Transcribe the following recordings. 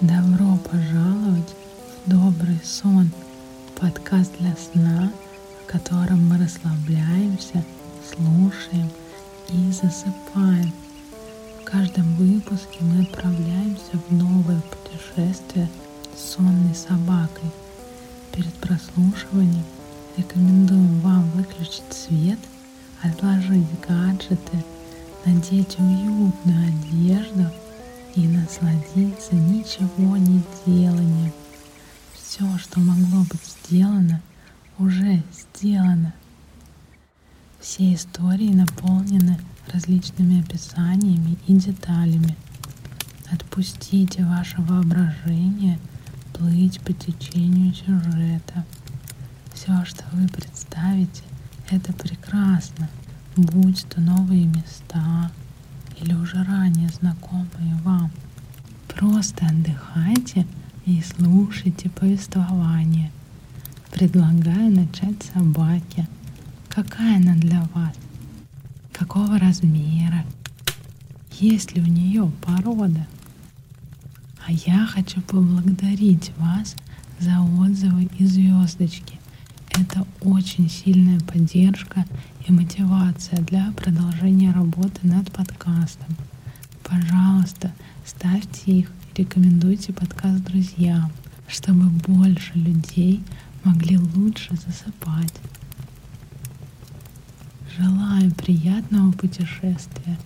Добро пожаловать в добрый сон, подкаст для сна, в котором мы расслабляемся, слушаем и засыпаем. В каждом выпуске мы отправляемся в новое путешествие с сонной собакой. Перед прослушиванием рекомендуем вам выключить свет, отложить гаджеты, надеть уютную одежду и насладиться ничего не деланием. Все, что могло быть сделано, уже сделано. Все истории наполнены различными описаниями и деталями. Отпустите ваше воображение плыть по течению сюжета. Все, что вы представите, это прекрасно, будь то новые места или уже ранее знакомые вам. Просто отдыхайте и слушайте повествование. Предлагаю начать с собаки. Какая она для вас? Какого размера? Есть ли у нее порода? А я хочу поблагодарить вас за отзывы и звездочки. Это очень сильная поддержка и мотивация для продолжения работы над подкастом. Пожалуйста, ставьте их и рекомендуйте подкаст друзьям, чтобы больше людей могли лучше засыпать. Желаю приятного путешествия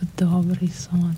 в добрый сон.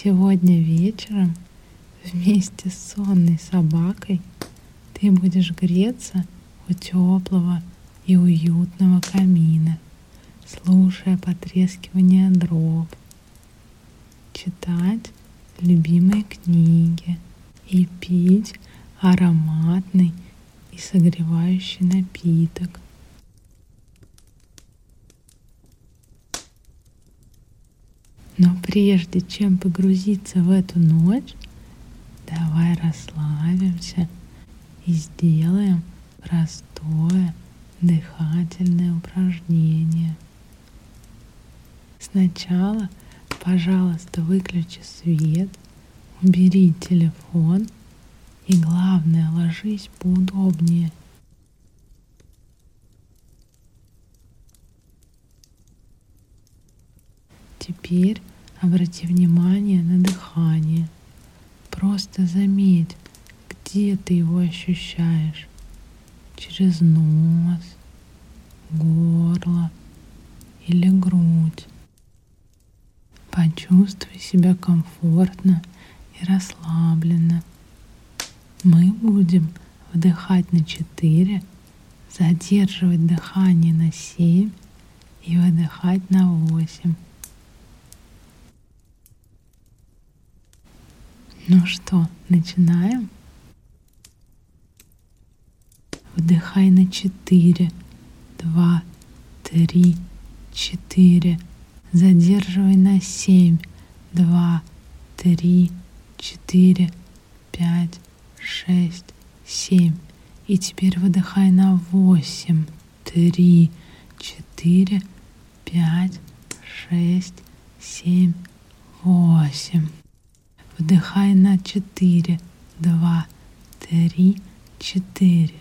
Сегодня вечером вместе с сонной собакой ты будешь греться у теплого и уютного камина, слушая потрескивание дров, читать любимые книги и пить ароматный и согревающий напиток – Но прежде чем погрузиться в эту ночь, давай расслабимся и сделаем простое дыхательное упражнение. Сначала, пожалуйста, выключи свет, убери телефон и главное, ложись поудобнее. Теперь обрати внимание на дыхание. Просто заметь, где ты его ощущаешь. Через нос, горло или грудь. Почувствуй себя комфортно и расслабленно. Мы будем вдыхать на 4, задерживать дыхание на 7 и выдыхать на 8. Ну что, начинаем? Вдыхай на четыре, два, три, четыре. Задерживай на семь, два, три, четыре, пять, шесть, семь. И теперь выдыхай на восемь, три, четыре, пять, шесть, семь, восемь. Вдыхай на 4, 2, 3, четыре.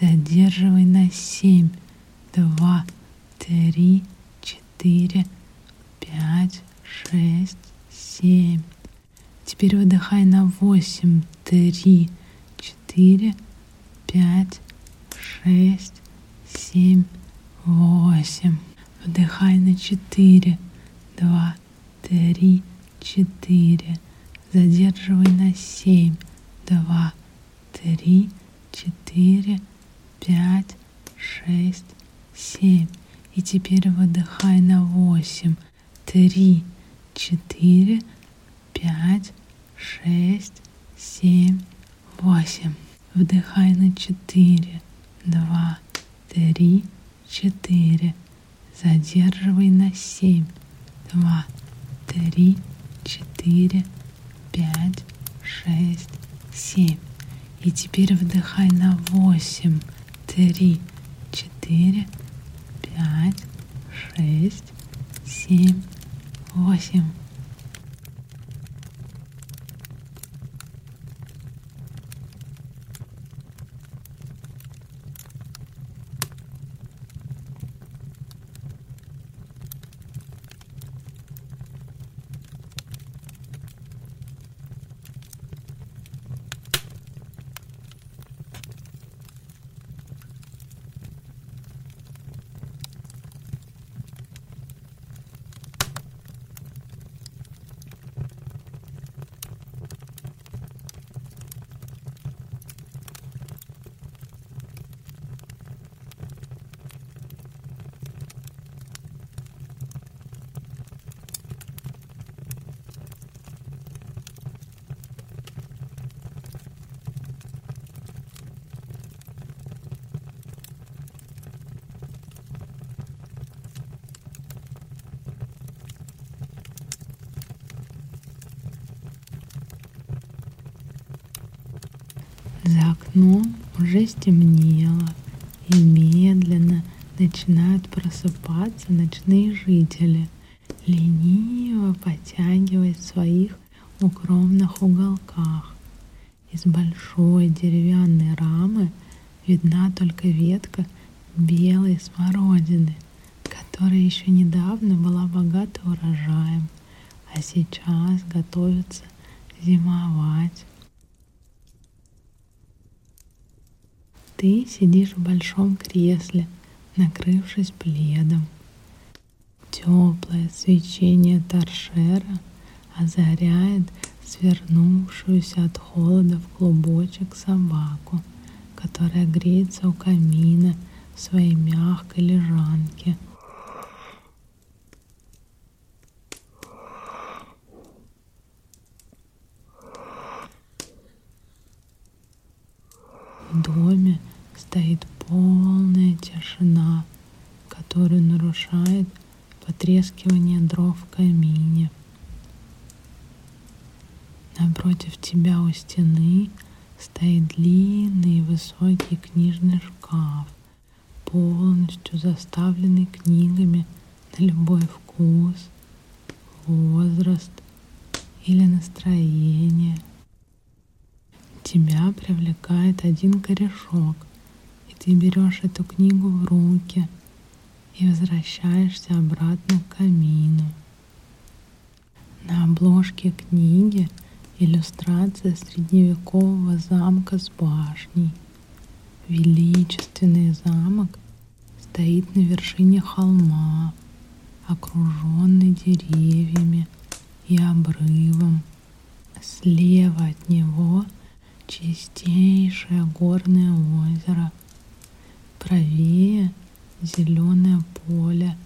Задерживай на семь. Два, три, четыре, пять, шесть, семь. Теперь выдыхай на восемь. Три, четыре, пять, шесть, семь, восемь. Вдыхай на четыре. Два, три, четыре. Задерживай на семь. Два, три, четыре, пять, шесть, семь. И теперь выдыхай на восемь. Три, четыре, пять, шесть, семь, восемь. Вдыхай на четыре, два, три, четыре. Задерживай на семь, два, три, четыре, пять, шесть, семь. И теперь вдыхай на восемь, три, четыре, пять, шесть, семь, восемь. За окном уже стемнело, и медленно начинают просыпаться ночные жители, лениво потягиваясь в своих укромных уголках. Из большой деревянной рамы видна только ветка белой смородины, которая еще недавно была богата урожаем, а сейчас готовится зимовать. Ты сидишь в большом кресле, накрывшись пледом. Теплое свечение торшера озаряет свернувшуюся от холода в клубочек собаку, которая греется у камина в своей мягкой лежанке. В доме стоит полная тишина, которую нарушает потрескивание дров в камине. Напротив тебя у стены стоит длинный и высокий книжный шкаф, полностью заставленный книгами на любой вкус, возраст или настроение – тебя привлекает один корешок, берешь эту книгу в руки и возвращаешься обратно к камину. На обложке книги иллюстрация средневекового замка с башней. Величественный замок стоит на вершине холма, окруженный деревьями и обрывом. Слева от него чистейшее горное озеро, правее зеленое поле.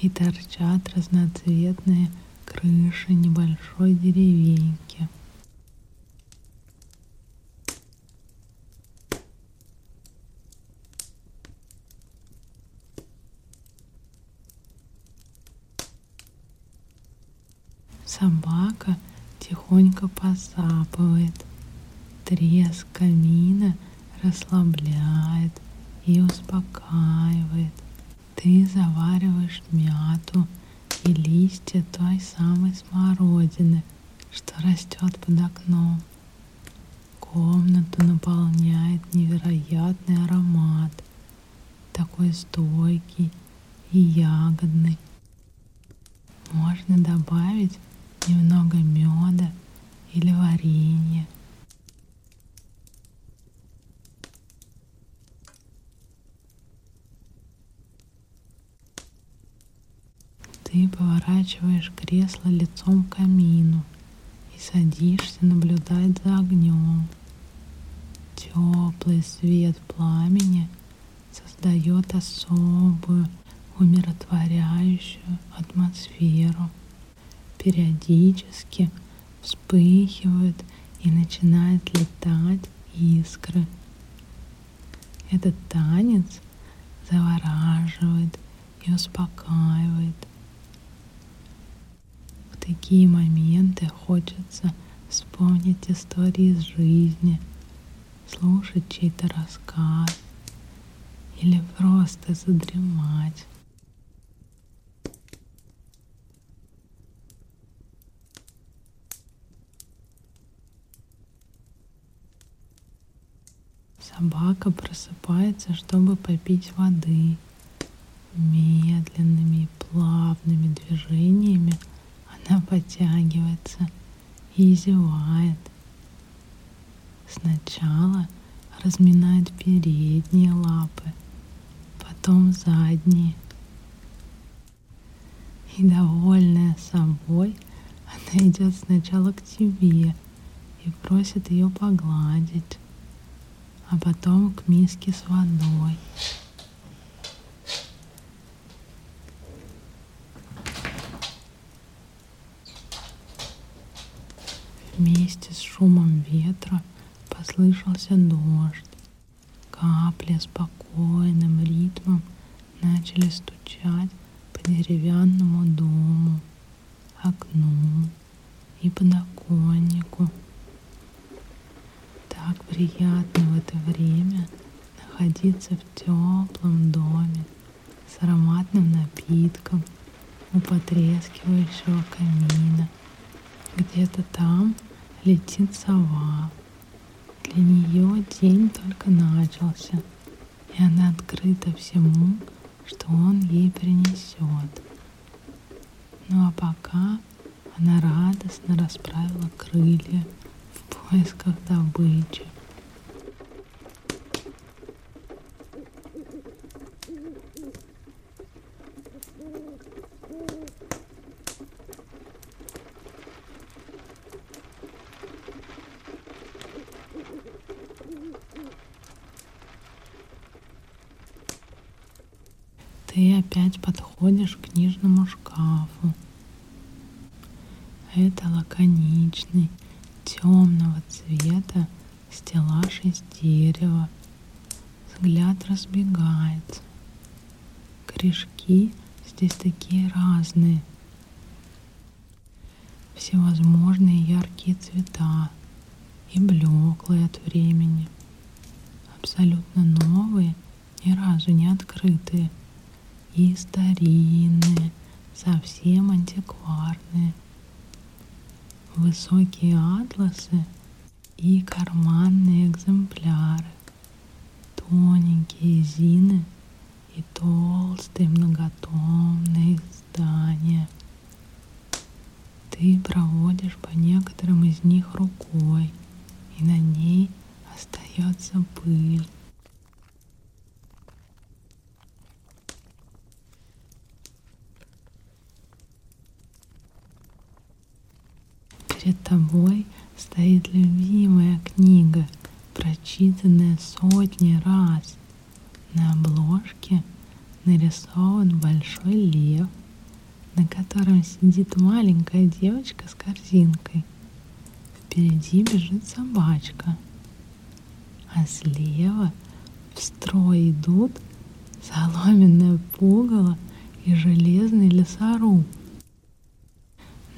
И торчат разноцветные крыши небольшой деревеньки. Собака тихонько посапывает – Треск камина расслабляет и успокаивает. Ты завариваешь мяту и листья той самой смородины, что растет под окном. Комнату наполняет невероятный аромат, такой стойкий и ягодный. Можно добавить немного меда или варенья. Ты поворачиваешь кресло лицом к камину и садишься наблюдать за огнем. Теплый свет пламени создает особую умиротворяющую атмосферу. Периодически вспыхивают и начинают летать искры. Этот танец завораживает и успокаивает. Такие моменты хочется вспомнить истории из жизни, слушать чей-то рассказ или просто задремать. Собака просыпается, чтобы попить воды. Медленными и плавными движениями она подтягивается и зевает. Сначала разминает передние лапы, потом задние. И довольная собой, она идет сначала к тебе и просит ее погладить а потом к миске с водой. Вместе с шумом ветра послышался дождь. Капли спокойным ритмом начали стучать по деревянному дому, окну и подоконнику. Так приятно в это время находиться в теплом доме с ароматным напитком у потрескивающего камина. Где-то там летит сова. Для нее день только начался, и она открыта всему, что он ей принесет. Ну а пока она радостно расправила крылья поисках добычи. Ты опять подходишь к книжному шкафу. Это лаконичный, темного цвета стеллаж из дерева. Взгляд разбегается. Корешки здесь такие разные. Всевозможные яркие цвета и блеклые от времени. Абсолютно новые, ни разу не открытые. И старинные, совсем антикварные высокие атласы и карманные экземпляры, тоненькие зины и толстые многотомные издания. Ты проводишь по некоторым из них рукой, и на ней остается пыль. Перед тобой стоит любимая книга, прочитанная сотни раз. На обложке нарисован большой лев, на котором сидит маленькая девочка с корзинкой. Впереди бежит собачка, а слева в строй идут соломенное пугало и железный лесоруб.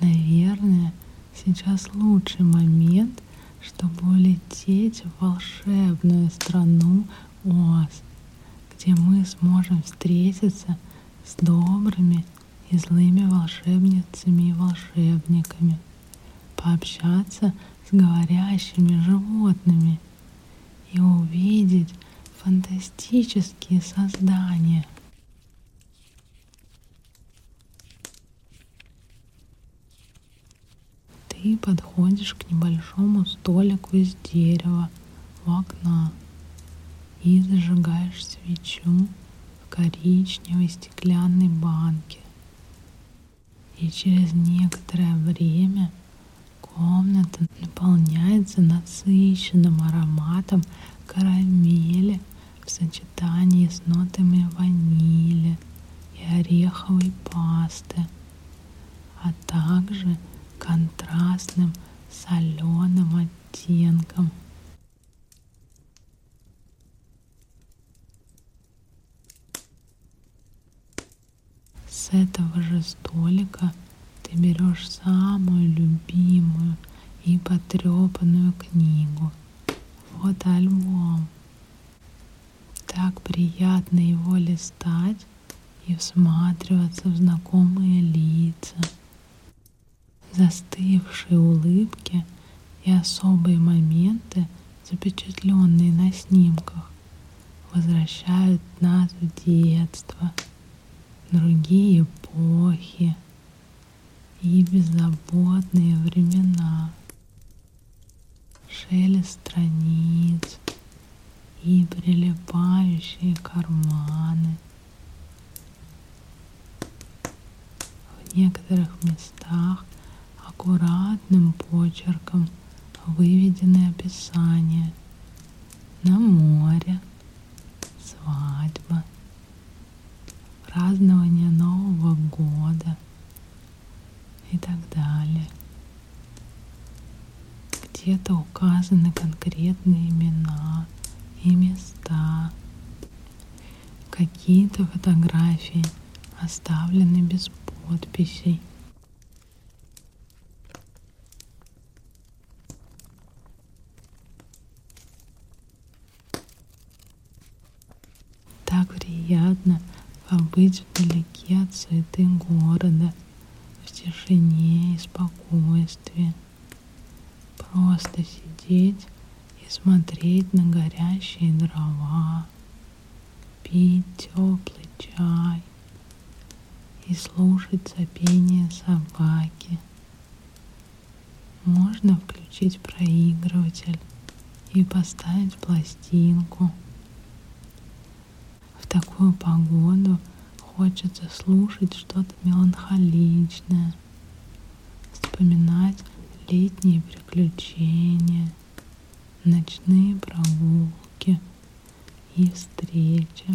Наверное, Сейчас лучший момент, чтобы улететь в волшебную страну Оз, где мы сможем встретиться с добрыми и злыми волшебницами и волшебниками, пообщаться с говорящими животными и увидеть фантастические создания. Ты подходишь к небольшому столику из дерева у окна и зажигаешь свечу в коричневой стеклянной банке. И через некоторое время комната наполняется насыщенным ароматом карамели в сочетании с нотами ванили и ореховой пасты, а также контрастным соленым оттенком. С этого же столика ты берешь самую любимую и потрепанную книгу. Фотоальбом. Так приятно его листать и всматриваться в знакомые лица застывшие улыбки и особые моменты, запечатленные на снимках, возвращают нас в детство, другие эпохи и беззаботные времена. Шелест страниц и прилипающие карманы. В некоторых местах аккуратным почерком выведены описания на море, свадьба, празднование Нового года и так далее. Где-то указаны конкретные имена и места. Какие-то фотографии оставлены без подписей. Так приятно побыть вдалеке от суеты города, в тишине и спокойствии. Просто сидеть и смотреть на горящие дрова, пить теплый чай и слушать сопение собаки. Можно включить проигрыватель и поставить пластинку – такую погоду хочется слушать что-то меланхоличное, вспоминать летние приключения, ночные прогулки и встречи.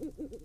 Mm-hmm.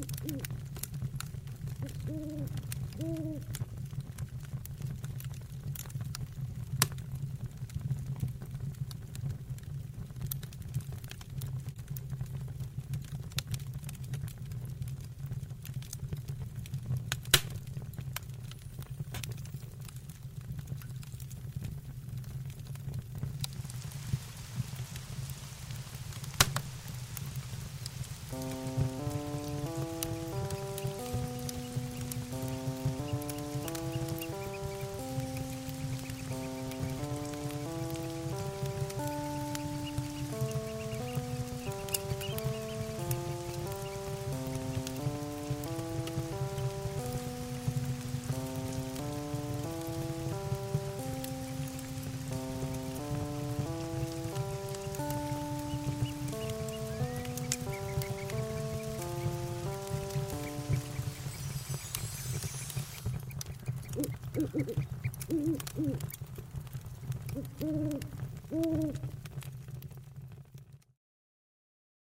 Ooh, ooh, ooh.